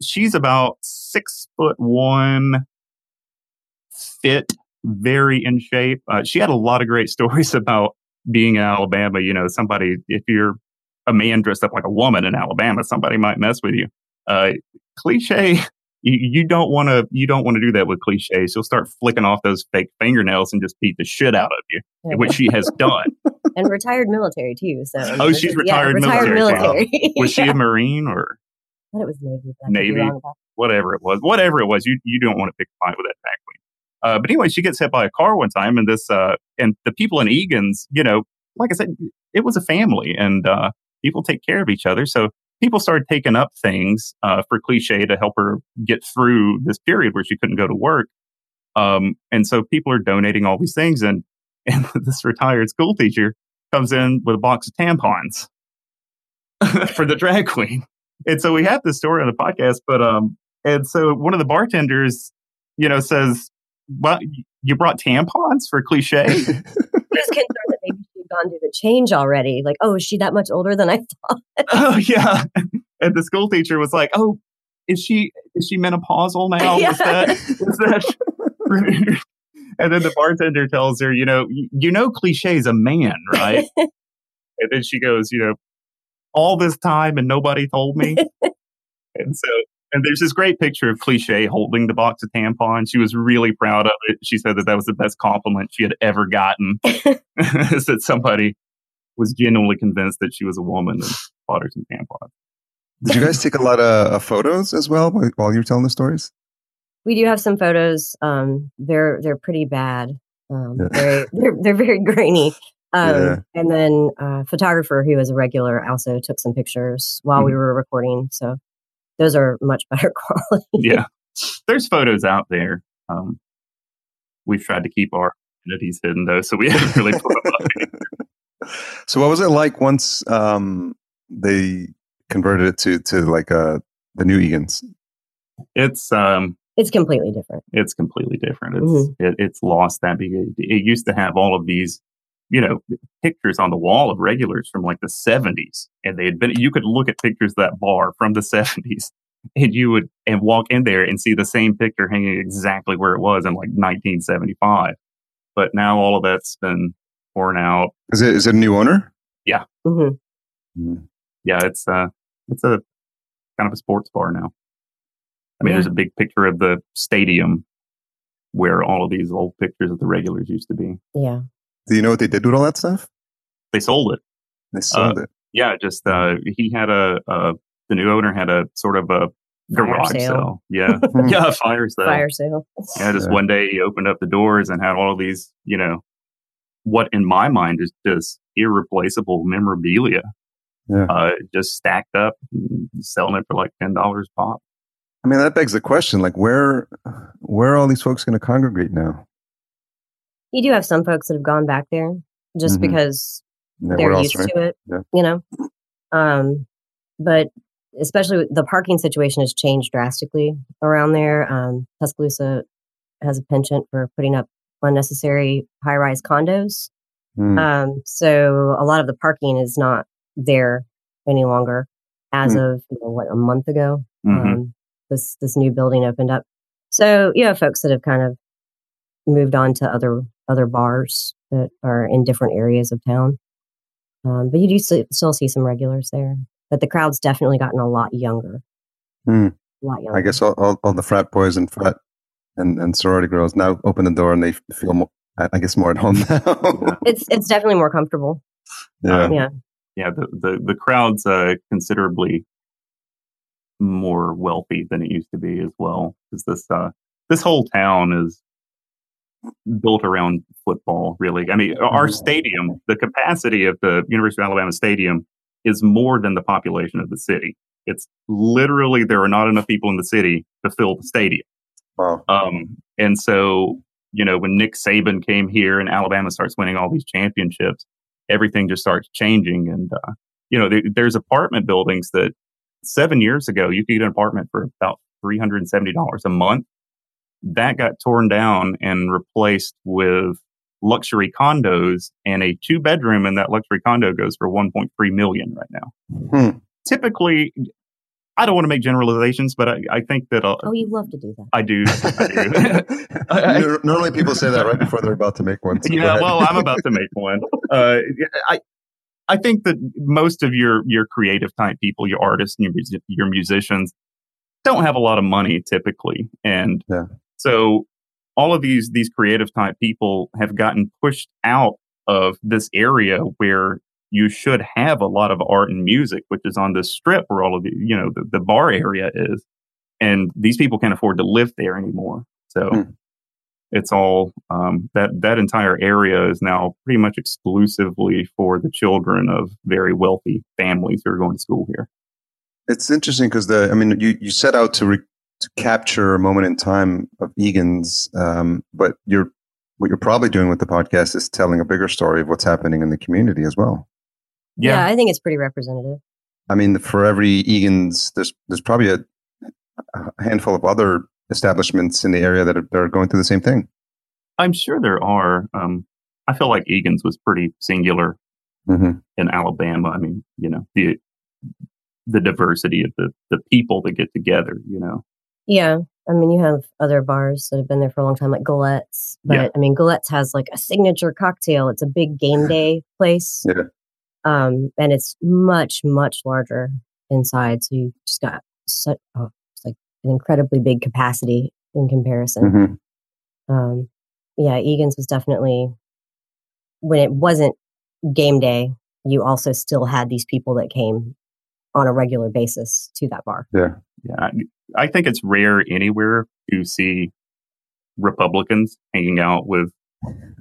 she's about six foot one, fit, very in shape. Uh, she had a lot of great stories about being in Alabama. You know, somebody if you're a man dressed up like a woman in Alabama, somebody might mess with you. Uh, cliche. You, you don't want to. You don't want to do that with cliches. She'll start flicking off those fake fingernails and just beat the shit out of you, Yeah. which she has done. and retired military too. So Oh, she's retired retired military. military. Was she a marine or I it was Navy. but I could be Navy? whatever it was? Whatever it was, you you don't want to pick a fight with that drag queen. Uh, but anyway, she gets hit by a car one time, and this uh, and the people in Egan's, you know, like I said, it was a family, and uh, people take care of each other. So people started taking up things uh, for cliche to help her get through this period where she couldn't go to work. Um, and so people are donating all these things, and and this retired school teacher comes in with a box of tampons for the drag queen. And so we have this story on the podcast, but um, and so one of the bartenders, you know, says, "Well, you brought tampons for cliche." I was concerned that maybe she had gone through the change already. Like, oh, is she that much older than I thought? oh yeah, and the school teacher was like, "Oh, is she is she menopausal now? Yeah. Was that was that?" and then the bartender tells her, "You know, you know, cliche is a man, right?" and then she goes, "You know, all this time and nobody told me." and so. And there's this great picture of Cliche holding the box of tampons. She was really proud of it. She said that that was the best compliment she had ever gotten. is that somebody was genuinely convinced that she was a woman and bought her some tampons. Did you guys take a lot of uh, photos as well while while you were telling the stories? we do have some photos. Um, they're they're pretty bad. Um, Yeah. very, they're they're very grainy. Um, Yeah. And then uh, photographer who is a regular also took some pictures while we were recording. So those are much better quality. Yeah. There's photos out there. Um, we've tried to keep our identities hidden though, so we haven't really put them up. So, what was it like once um, they converted it to to like uh, the new Egans? It's um It's completely different. it's completely different. It's Mhm. it, it's lost that big. It, it used to have all of these, you know, pictures on the wall of regulars from like the '70s, and they had been. You could look at pictures of that bar from the '70s, and you would and walk in there and see the same picture hanging exactly where it was in like 1975. But now all of that's been torn out. Is it is it a new owner? Yeah. Mm. Yeah, it's uh, it's a kind of a sports bar now. I mean, Yeah. there's a big picture of the stadium where all of these old pictures of the regulars used to be. Yeah. Do you know what they did with all that stuff? They sold it. They sold it. Yeah, just uh, he had a, uh, the new owner had a sort of a Fire garage sale. sale. Yeah, Hmm. yeah, fire sale. Fire sale. Yeah, just Yeah. one day he opened up the doors and had all of these, you know, what in my mind is just irreplaceable memorabilia, Yeah. uh, just stacked up, selling it for like ten dollars pop. I mean, that begs the question: like, where where are all these folks going to congregate now? You do have some folks that have gone back there just Mhm. because they're else, used right? to it, Yeah. you know. Um, but especially the parking situation has changed drastically around there. Um, Tuscaloosa has a penchant for putting up unnecessary high-rise condos. Hmm. Um, so a lot of the parking is not there any longer. As Hmm. of you know, what a month ago, Mhm. um, this this new building opened up. So you have folks that have kind of moved on to other other bars that are in different areas of town. Um, but you do s- still see some regulars there. But the crowd's definitely gotten a lot younger. Hmm. A lot younger. I guess all, all, all the frat boys and frat and, and sorority girls now open the door and they feel, more, I I guess, more at home now. it's it's definitely more comfortable. yeah. Yeah. yeah, the the the crowd's uh, considerably more wealthy than it used to be as well. Because this uh, this whole town is built around football. Really, I mean, our stadium, the capacity of the University of Alabama Stadium is more than the population of the city. It's literally there are not enough people in the city to fill the stadium. Wow. Um, and so, you know, when Nick Saban came here and Alabama starts winning all these championships, everything just starts changing. And, uh, you know, there, there's apartment buildings that seven years ago, you could get an apartment for about $370 a month. That got torn down and replaced with luxury condos and a two bedroom in that luxury condo goes for 1.3 million right now. Hmm. Typically, I don't want to make generalizations, but I, I think that uh, Oh, you love to do that. I do. I do. I- Nor- Normally people say that right before they're about to make one. so yeah, well, I'm about to make one. Uh, I I think that most of your your creative type people, your artists and your your musicians, don't have a lot of money typically, and Yeah. So all of these these creative type people have gotten pushed out of this area where you should have a lot of art and music, which is on this strip where all of the you know the, the bar area is, and these people can't afford to live there anymore. So Hmm. it's all um, that that entire area is now pretty much exclusively for the children of very wealthy families who are going to school here. It's interesting because the I mean you you set out to re, to capture a moment in time of Egan's, um, but you're what you're probably doing with the podcast is telling a bigger story of what's happening in the community as well. Yeah. I think it's pretty representative. I mean, for every Egan's, there's there's probably a, a handful of other establishments in the area that are, that are going through the same thing. I'm sure there are. Um, I feel like Egan's was pretty singular Mm-hmm. in Alabama. I mean, you know, the the diversity of the the people that get together. You know, Yeah. I mean, you have other bars that have been there for a long time, like Gallettes. But Yeah. I mean, Gallettes has like a signature cocktail. It's a big game day place. Yeah. Um, and it's much, much larger inside. So you just got such, oh, it's like an incredibly big capacity in comparison. Mm-hmm. Um, yeah, Egan's was definitely when it wasn't game day, you also still had these people that came on a regular basis to that bar. Yeah. yeah, I, think it's rare anywhere to see Republicans hanging out with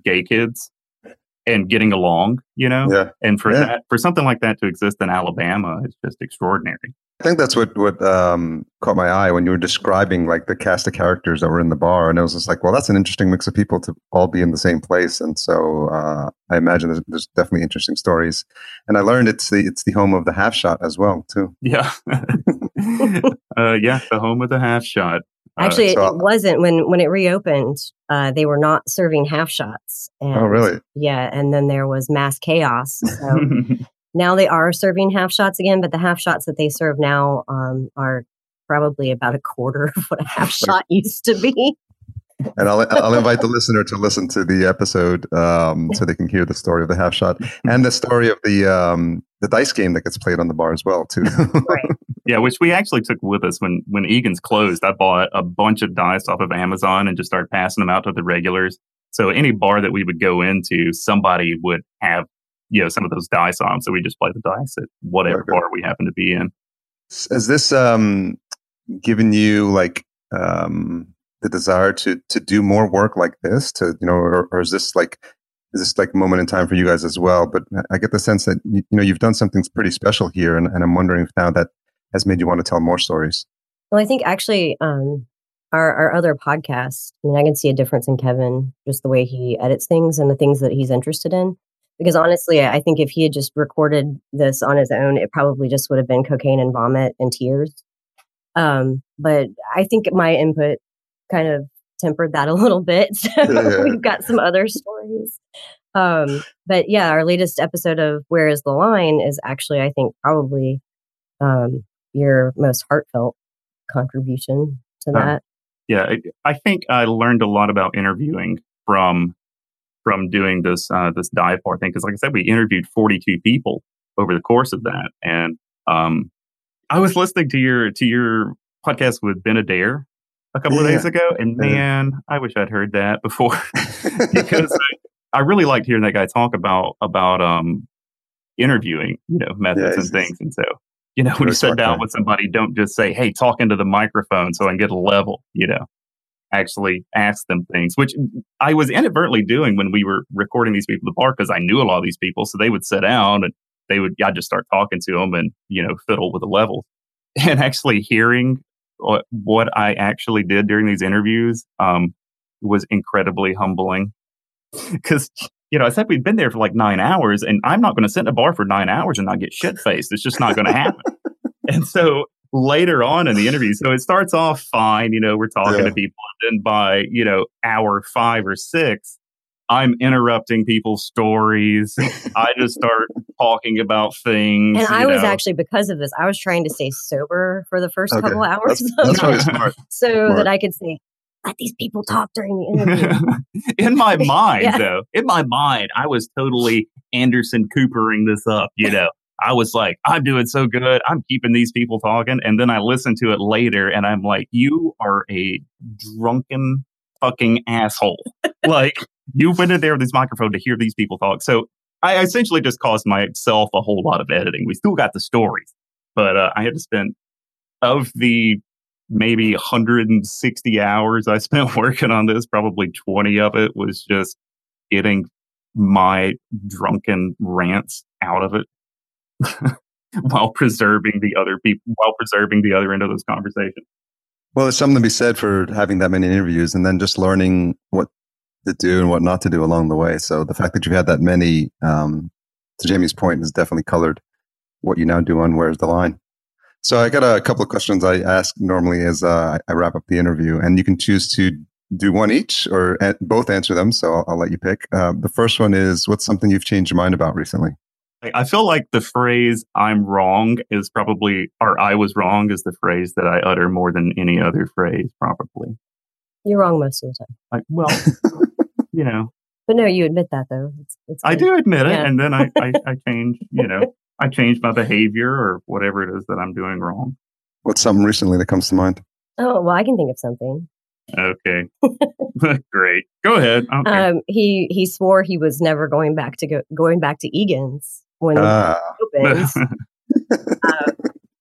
gay kids and getting along. You know, Yeah. and for Yeah. that for something like that to exist in Alabama is just extraordinary. I think that's what what um, caught my eye when you were describing like the cast of characters that were in the bar, and I was just like, well, that's an interesting mix of people to all be in the same place, and so uh, I imagine there's, there's definitely interesting stories. And I learned it's the it's the home of the half shot as well too. Yeah, uh, yeah, the home of the half shot. Uh, Actually, so- it wasn't when when it reopened. Uh, they were not serving half shots. And, Oh, really? Yeah, and then there was mass chaos. So now they are serving half shots again, but the half shots that they serve now um, are probably about a quarter of what a half shot used to be. And I'll I'll invite the listener to listen to the episode um, so they can hear the story of the half shot and the story of the um, the dice game that gets played on the bar as well too. Right. Yeah, which we actually took with us when when Egan's closed. I bought a bunch of dice off of Amazon and just started passing them out to the regulars. So any bar that we would go into, somebody would have you know some of those dice on. So we just play the dice at whatever Okay. bar we happen to be in. Has this um, given you like um, the desire to to do more work like this? To you know, or, or is this like is this like a moment in time for you guys as well? But I get the sense that you, you know you've done something pretty special here, and, and I'm wondering if now that has made you want to tell more stories. Well, I think actually, um, our our other podcast. I mean, I can see a difference in Kevin, just the way he edits things and the things that he's interested in. Because honestly, I think if he had just recorded this on his own, it probably just would have been cocaine and vomit and tears. Um, but I think my input kind of tempered that a little bit. So Yeah. we've got some other stories. Um, but yeah, our latest episode of Where is the Line is actually, I think, probably um, your most heartfelt contribution to Huh. that. Yeah, I, I think I learned a lot about interviewing from from doing this uh, this dive bar thing because, like I said, we interviewed forty two people over the course of that, and um, I was listening to your to your podcast with Ben Adair a couple of Yeah. days ago, and Yeah. man, I wish I'd heard that before because I, I really liked hearing that guy talk about about um interviewing, you know, methods Yeah, and things, and so. You know, when you sit down with somebody, don't just say, "Hey, talk into the microphone so I can get a level." You know, actually ask them things, which I was inadvertently doing when we were recording these people at the bar because I knew a lot of these people. So they would sit down and they would, I'd just start talking to them and, you know, fiddle with the levels. And actually hearing what, what I actually did during these interviews um, was incredibly humbling. Because, you know, I said we've been there for like nine hours and I'm not going to sit in a bar for nine hours and not get shit faced. It's just not going to happen. and so later on in the interview. So it starts off fine, you know, we're talking Yeah. to people, and then by, you know, hour five or six, I'm interrupting people's stories. I just start talking about things. And you I was know. actually because of this, I was trying to stay sober for the first Okay. couple hours That's, of that's it, smart. so smart. that I could say, "Let these people talk during the interview." in my mind, Yeah. though, in my mind, I was totally Anderson Coopering this up, you know. I was like, I'm doing so good. I'm keeping these people talking. And then I listened to it later and I'm like, you are a drunken fucking asshole. like, you went in there with this microphone to hear these people talk. So I essentially just caused myself a whole lot of editing. We still got the stories, but uh, I had to spend of the maybe 160 hours I spent working on this, probably 20 of it was just getting my drunken rants out of it while preserving the other people, while preserving the other end of those conversations. Well, there's something to be said for having that many interviews and then just learning what to do and what not to do along the way. So the fact that you've had that many, um, to Jamie's point, has definitely colored what you now do on Where's the Line. So I got a couple of questions I ask normally as uh, I wrap up the interview, and you can choose to do one each or both answer them. So I'll, I'll let you pick. Uh, the first one is what's something you've changed your mind about recently? I feel like the phrase "I'm wrong" is probably, or "I was wrong" is the phrase that I utter more than any other phrase, probably. You're wrong most of the time. Like, well, you know. But no, you admit that though. It's, it's I do admit it, and then I, I, I change. You know, I change my behavior or whatever it is that I'm doing wrong. What's something recently that comes to mind? Oh well, I can think of something. Okay, great. Go ahead. Um, he he swore he was never going back to go going back to Egan's when uh. it opened. uh,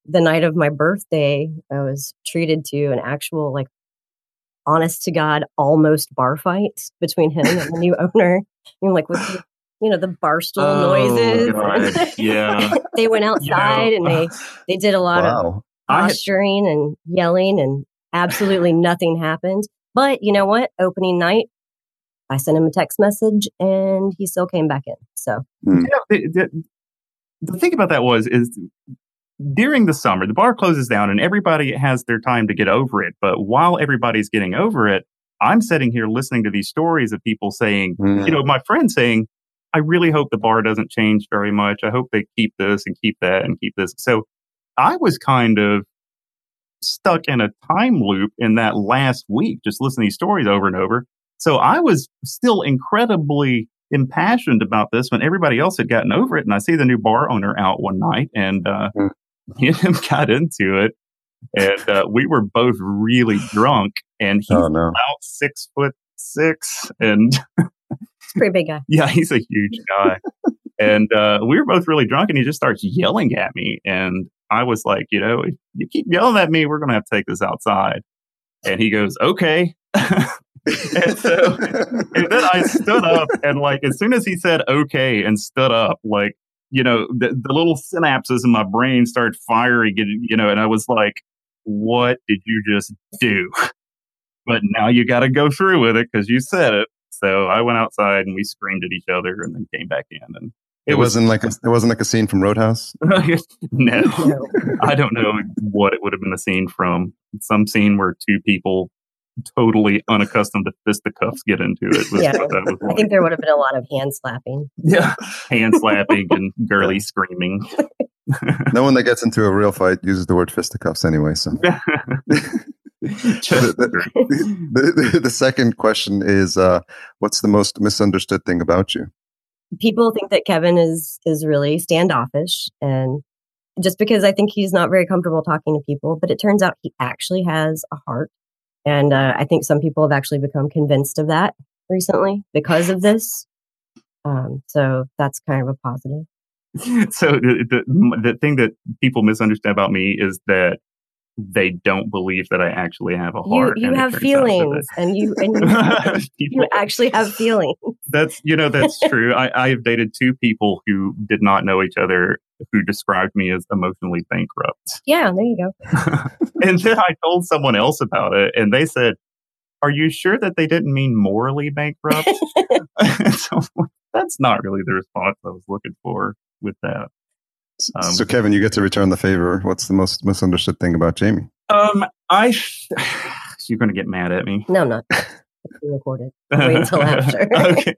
the night of my birthday, I was treated to an actual like honest to God, almost bar fight between him and the new owner. You know, like with the, you know the barstool oh, noises. yeah, they went outside you know, and they they did a lot wow. of posturing and yelling, and absolutely nothing happened. But you know what? Opening night, I sent him a text message, and he still came back in. So, mm. you know, the, the, the thing about that was is during the summer, the bar closes down and everybody has their time to get over it. But while everybody's getting over it, I'm sitting here listening to these stories of people saying, mm. you know, my friend saying, I really hope the bar doesn't change very much. I hope they keep this and keep that and keep this. So I was kind of stuck in a time loop in that last week, just listening to these stories over and over. So I was still incredibly impassioned about this when everybody else had gotten over it. And I see the new bar owner out one night and uh, mm me and him got into it, and uh, we were both really drunk. And he's oh, no. about six foot six, and pretty big guy. yeah, he's a huge guy. and uh, we were both really drunk, and he just starts yelling at me, and I was like, you know, if you keep yelling at me, we're gonna have to take this outside. And he goes, okay. and so, and then I stood up, and like as soon as he said okay and stood up, like you know, the, the little synapses in my brain started firing, you know, and I was like, what did you just do? But now you got to go through with it because you said it. So I went outside and we screamed at each other and then came back in and it, it was, not like a, it wasn't like a scene from Roadhouse. no, I don't know what it would have been a scene from. Some scene where two people totally unaccustomed to fisticuffs get into it. yeah. Like. I think there would have been a lot of hand slapping. Yeah. Hand slapping and girly screaming. no one that gets into a real fight uses the word fisticuffs anyway. So the, the, the, the, second question is uh, what's the most misunderstood thing about you? People think that Kevin is is really standoffish and just because I think he's not very comfortable talking to people, but it turns out he actually has a heart and uh, I think some people have actually become convinced of that recently because of this. Um, so that's kind of a positive. So the, the, the thing that people misunderstand about me is that they don't believe that I actually have a heart. You, you have feelings, and you and you, you, actually have feelings. That's you know that's true. I, I have dated two people who did not know each other who described me as emotionally bankrupt. Yeah, there you go. and then I told someone else about it, and they said, "Are you sure that they didn't mean morally bankrupt?" so that's not really the response I was looking for with that. Um, so, Kevin, you get to return the favor. What's the most misunderstood thing about Jamie? Um, I. You're going to get mad at me. No, I'm not. recorded. Wait until after. okay.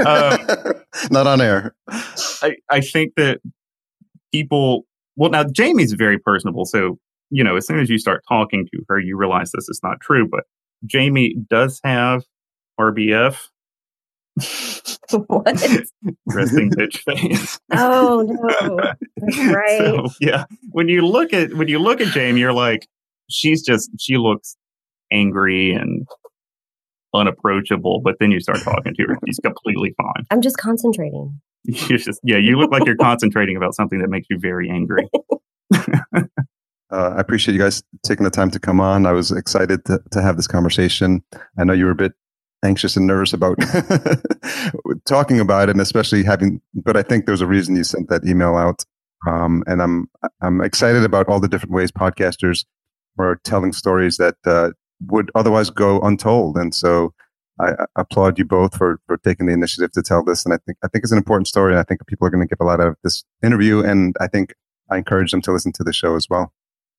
Um, not on air. I, I think that people. Well, now Jamie's very personable, so you know, as soon as you start talking to her, you realize this is not true. But Jamie does have RBF. what? resting bitch face. Oh no, that's right. So, yeah, when you look at when you look at Jamie, you're like, she's just she looks angry and unapproachable. But then you start talking to her, she's completely fine. I'm just concentrating. You're just yeah, you look like you're concentrating about something that makes you very angry. Uh, I appreciate you guys taking the time to come on. I was excited to, to have this conversation. I know you were a bit anxious and nervous about talking about it, and especially having. But I think there's a reason you sent that email out, um, and I'm I'm excited about all the different ways podcasters are telling stories that uh, would otherwise go untold. And so I, I applaud you both for for taking the initiative to tell this. And I think I think it's an important story. And I think people are going to get a lot out of this interview. And I think I encourage them to listen to the show as well.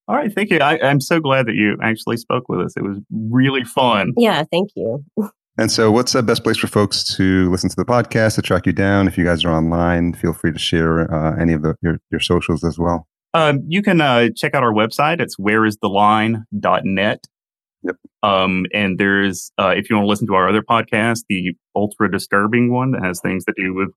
All right, thank you. I, I'm so glad that you actually spoke with us. It was really fun. Yeah, thank you. And so, what's the best place for folks to listen to the podcast, to track you down? If you guys are online, feel free to share uh, any of the, your, your socials as well. Um, you can uh, check out our website. It's whereistheline.net. Yep. Um, and there's, uh, if you want to listen to our other podcast, the ultra disturbing one that has things to do with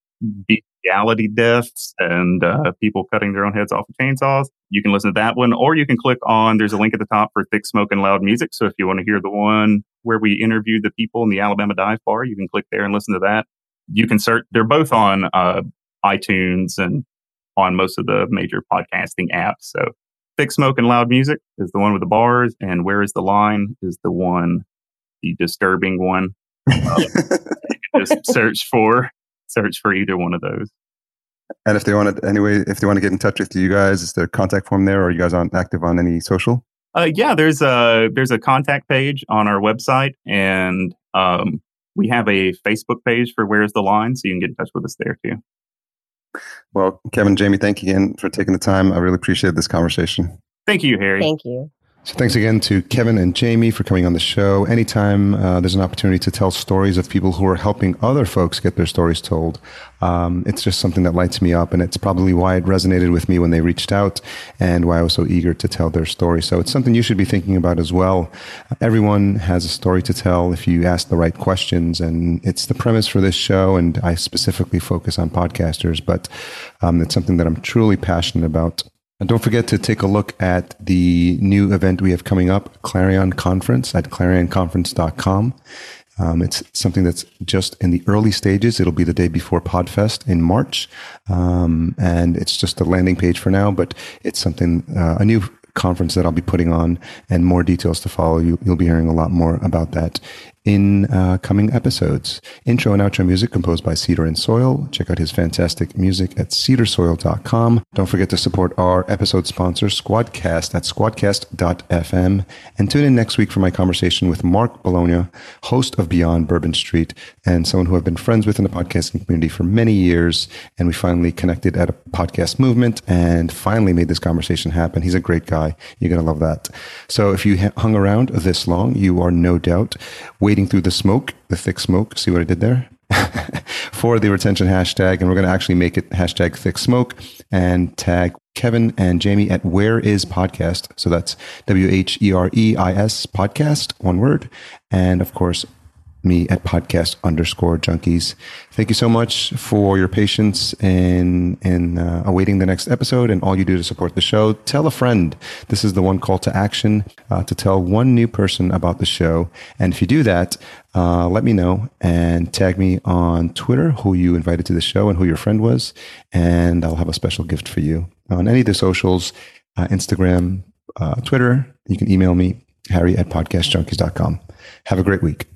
bestiality deaths and uh, people cutting their own heads off with chainsaws, you can listen to that one. Or you can click on, there's a link at the top for Thick Smoke and Loud Music. So if you want to hear the one where we interviewed the people in the Alabama dive bar, you can click there and listen to that. You can search, they're both on uh, iTunes and on most of the major podcasting apps. So Thick Smoke and Loud Music is the one with the bars, and Where is the Line is the one, the disturbing one. Um, you can just search for search for either one of those. And if they want to, anyway, if they want to get in touch with you guys, is there a contact form there, or are you guys on active on any social? Uh, yeah, there's a there's a contact page on our website, and um, we have a Facebook page for Where's the Line, so you can get in touch with us there too. Well, Kevin, Jamie, thank you again for taking the time. I really appreciate this conversation. Thank you, Harry. Thank you. So thanks again to Kevin and Jamie for coming on the show. Anytime uh, there's an opportunity to tell stories of people who are helping other folks get their stories told, um, it's just something that lights me up. And it's probably why it resonated with me when they reached out and why I was so eager to tell their story. So it's something you should be thinking about as well. Everyone has a story to tell if you ask the right questions. And it's the premise for this show. And I specifically focus on podcasters, but um, it's something that I'm truly passionate about. And don't forget to take a look at the new event we have coming up, Clarion Conference at clarionconference.com. Um, it's something that's just in the early stages. It'll be the day before Podfest in March. Um, and it's just a landing page for now, but it's something, uh, a new conference that I'll be putting on and more details to follow. You, will be hearing a lot more about that in uh, coming episodes. Intro and outro music composed by Cedar and Soil. Check out his fantastic music at cedarsoil.com. Don't forget to support our episode sponsor, Squadcast, at squadcast.fm. And tune in next week for my conversation with Mark Bologna, host of Beyond Bourbon Street, and someone who I've been friends with in the podcasting community for many years. And we finally connected at a podcast movement and finally made this conversation happen. He's a great guy. You're going to love that. So if you hung around this long, you are no doubt waiting through the smoke, the thick smoke. See what I did there? for the retention hashtag. And we're going to actually make it hashtag thick smoke and tag Kevin and Jamie at Where Is Podcast. So that's W H E R E I S podcast, one word. And of course, me at podcast underscore junkies. Thank you so much for your patience in in uh, awaiting the next episode and all you do to support the show. Tell a friend. This is the one call to action uh, to tell one new person about the show. And if you do that, uh, let me know and tag me on Twitter who you invited to the show and who your friend was, and I'll have a special gift for you on any of the socials, uh, Instagram, uh, Twitter. You can email me harry at podcastjunkies.com. Have a great week.